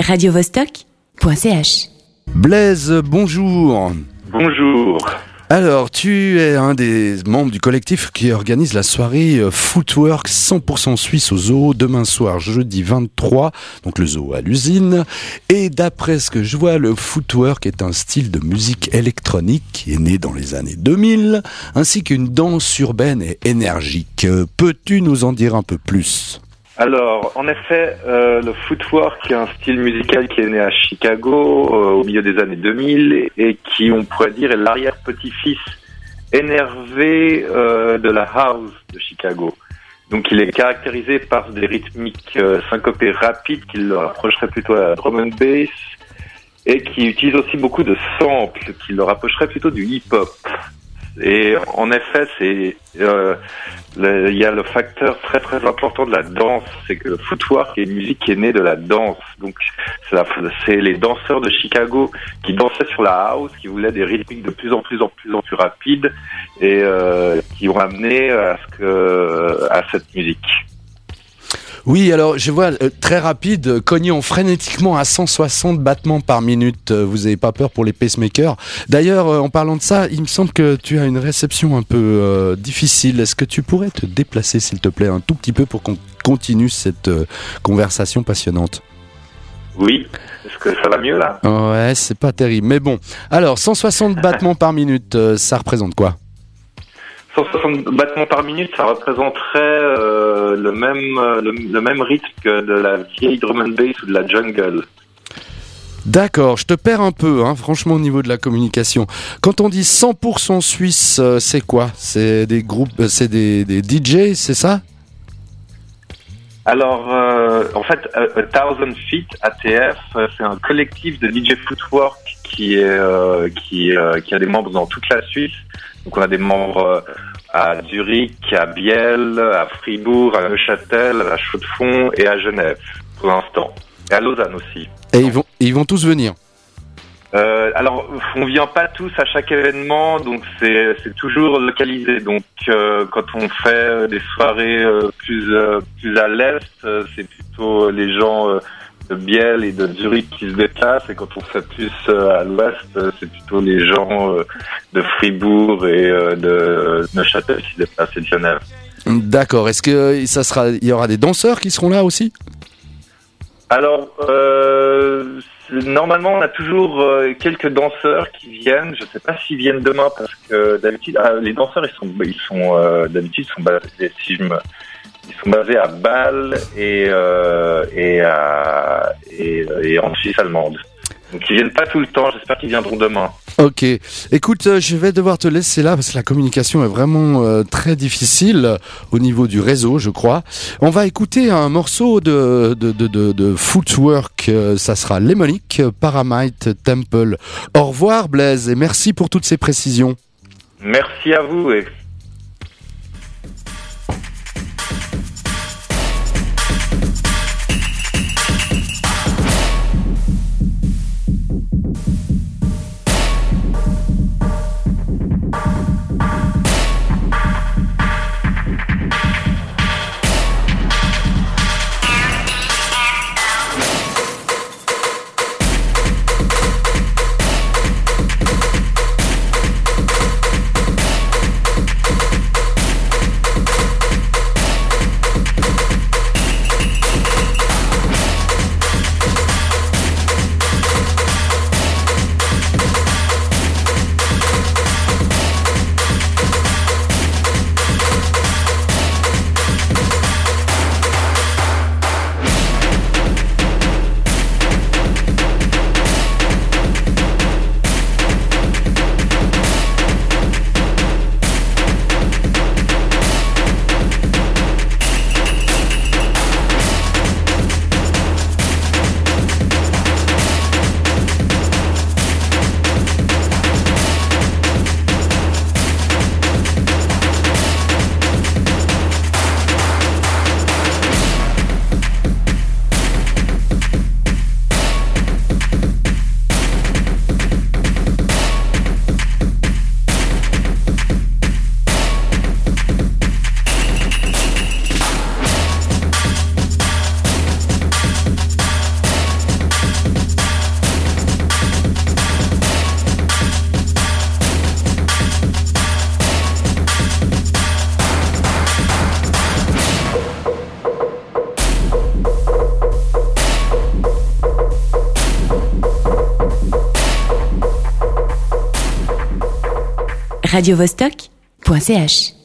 radiovostok.ch. Blaise, bonjour. Bonjour. Alors, tu es un des membres du collectif qui organise la soirée euh, Footwork 100% suisse au zoo demain soir, jeudi 23, donc le zoo à l'usine. Et d'après ce que je vois, le footwork est un style de musique électronique qui est né dans les années 2000, ainsi qu'une danse urbaine et énergique. Euh, Peux-tu nous en dire un peu plus? Alors, en effet, euh, le footwork est un style musical qui est né à Chicago euh, au milieu des années 2000 et qui, on pourrait dire, est l'arrière-petit-fils énervé euh, de la house de Chicago. Donc, il est caractérisé par des rythmiques syncopées rapides qui le rapprocheraient plutôt à la drum and bass et qui utilise aussi beaucoup de samples qui le rapprocheraient plutôt du hip-hop. Et en effet, c'est euh, il y a le facteur très très important de la danse, c'est que le footwork est une musique qui est née de la danse. Donc c'est les danseurs de Chicago qui dansaient sur la house, qui voulaient des rythmiques de plus en plus en plus en plus rapides et euh, qui ont amené à ce que à cette musique. Oui, alors je vois euh, très rapide, euh, cognant frénétiquement à 160 battements par minute. Euh, Vous n'avez pas peur pour les pacemakers D'ailleurs, euh, en parlant de ça, il me semble que tu as une réception un peu difficile. Est-ce que tu pourrais te déplacer, s'il te plaît, un tout petit peu pour qu'on continue cette conversation passionnante? Oui, est-ce que ça va mieux là? Ouais, c'est pas terrible. Mais bon, alors 160 battements par minute, euh, ça représente quoi? 160 battements par minute, ça représenterait euh, le même euh, le, le même rythme que de la vieille drum and bass ou de la jungle. D'accord, je te perds un peu, hein, franchement, au niveau de la communication. Quand on dit 100% suisse, euh, c'est quoi? C'est des groupes, euh, c'est des, des DJ, c'est ça? Alors, euh, en fait, A, Thousand Feet ATF, euh, c'est un collectif de DJ Footwork qui est euh, qui euh, qui a des membres dans toute la Suisse. Donc, on a des membres euh, à Zurich, à Biel, à Fribourg, à Neuchâtel, à Chaux-de-Fonds et à Genève pour l'instant, et à Lausanne aussi. Et ils vont, ils vont tous venir. Euh, alors, on vient pas tous à chaque événement, donc c'est c'est toujours localisé. Donc, euh, quand on fait des soirées euh, plus plus à l'est, c'est plutôt les gens de Biel et de Zurich qui se déplacent, et quand on fait plus euh, à l'ouest, euh, c'est plutôt les gens euh, de Fribourg et de Neuchâtel qui se déplacent et de Genève. D'accord. Est-ce que ça sera, il y aura des danseurs qui seront là aussi? Alors, euh, normalement, on a toujours quelques danseurs qui viennent. Je sais pas s'ils viennent demain parce que d'habitude, ah, les danseurs, ils sont, ils sont euh, d'habitude, ils sont basés, si je me- ils sont basés à Bâle et euh, et, à, et et en Suisse allemande. Donc, ils viennent pas tout le temps. J'espère qu'ils viendront demain. Ok. Écoute, euh, je vais devoir te laisser là parce que la communication est vraiment euh, très difficile euh, au niveau du réseau, je crois. On va écouter un morceau de, de, de, de, de footwork. ça sera Lemonic, Paramite Temple. Au revoir Blaise et merci pour toutes ces précisions. Merci à vous et radiovostok.ch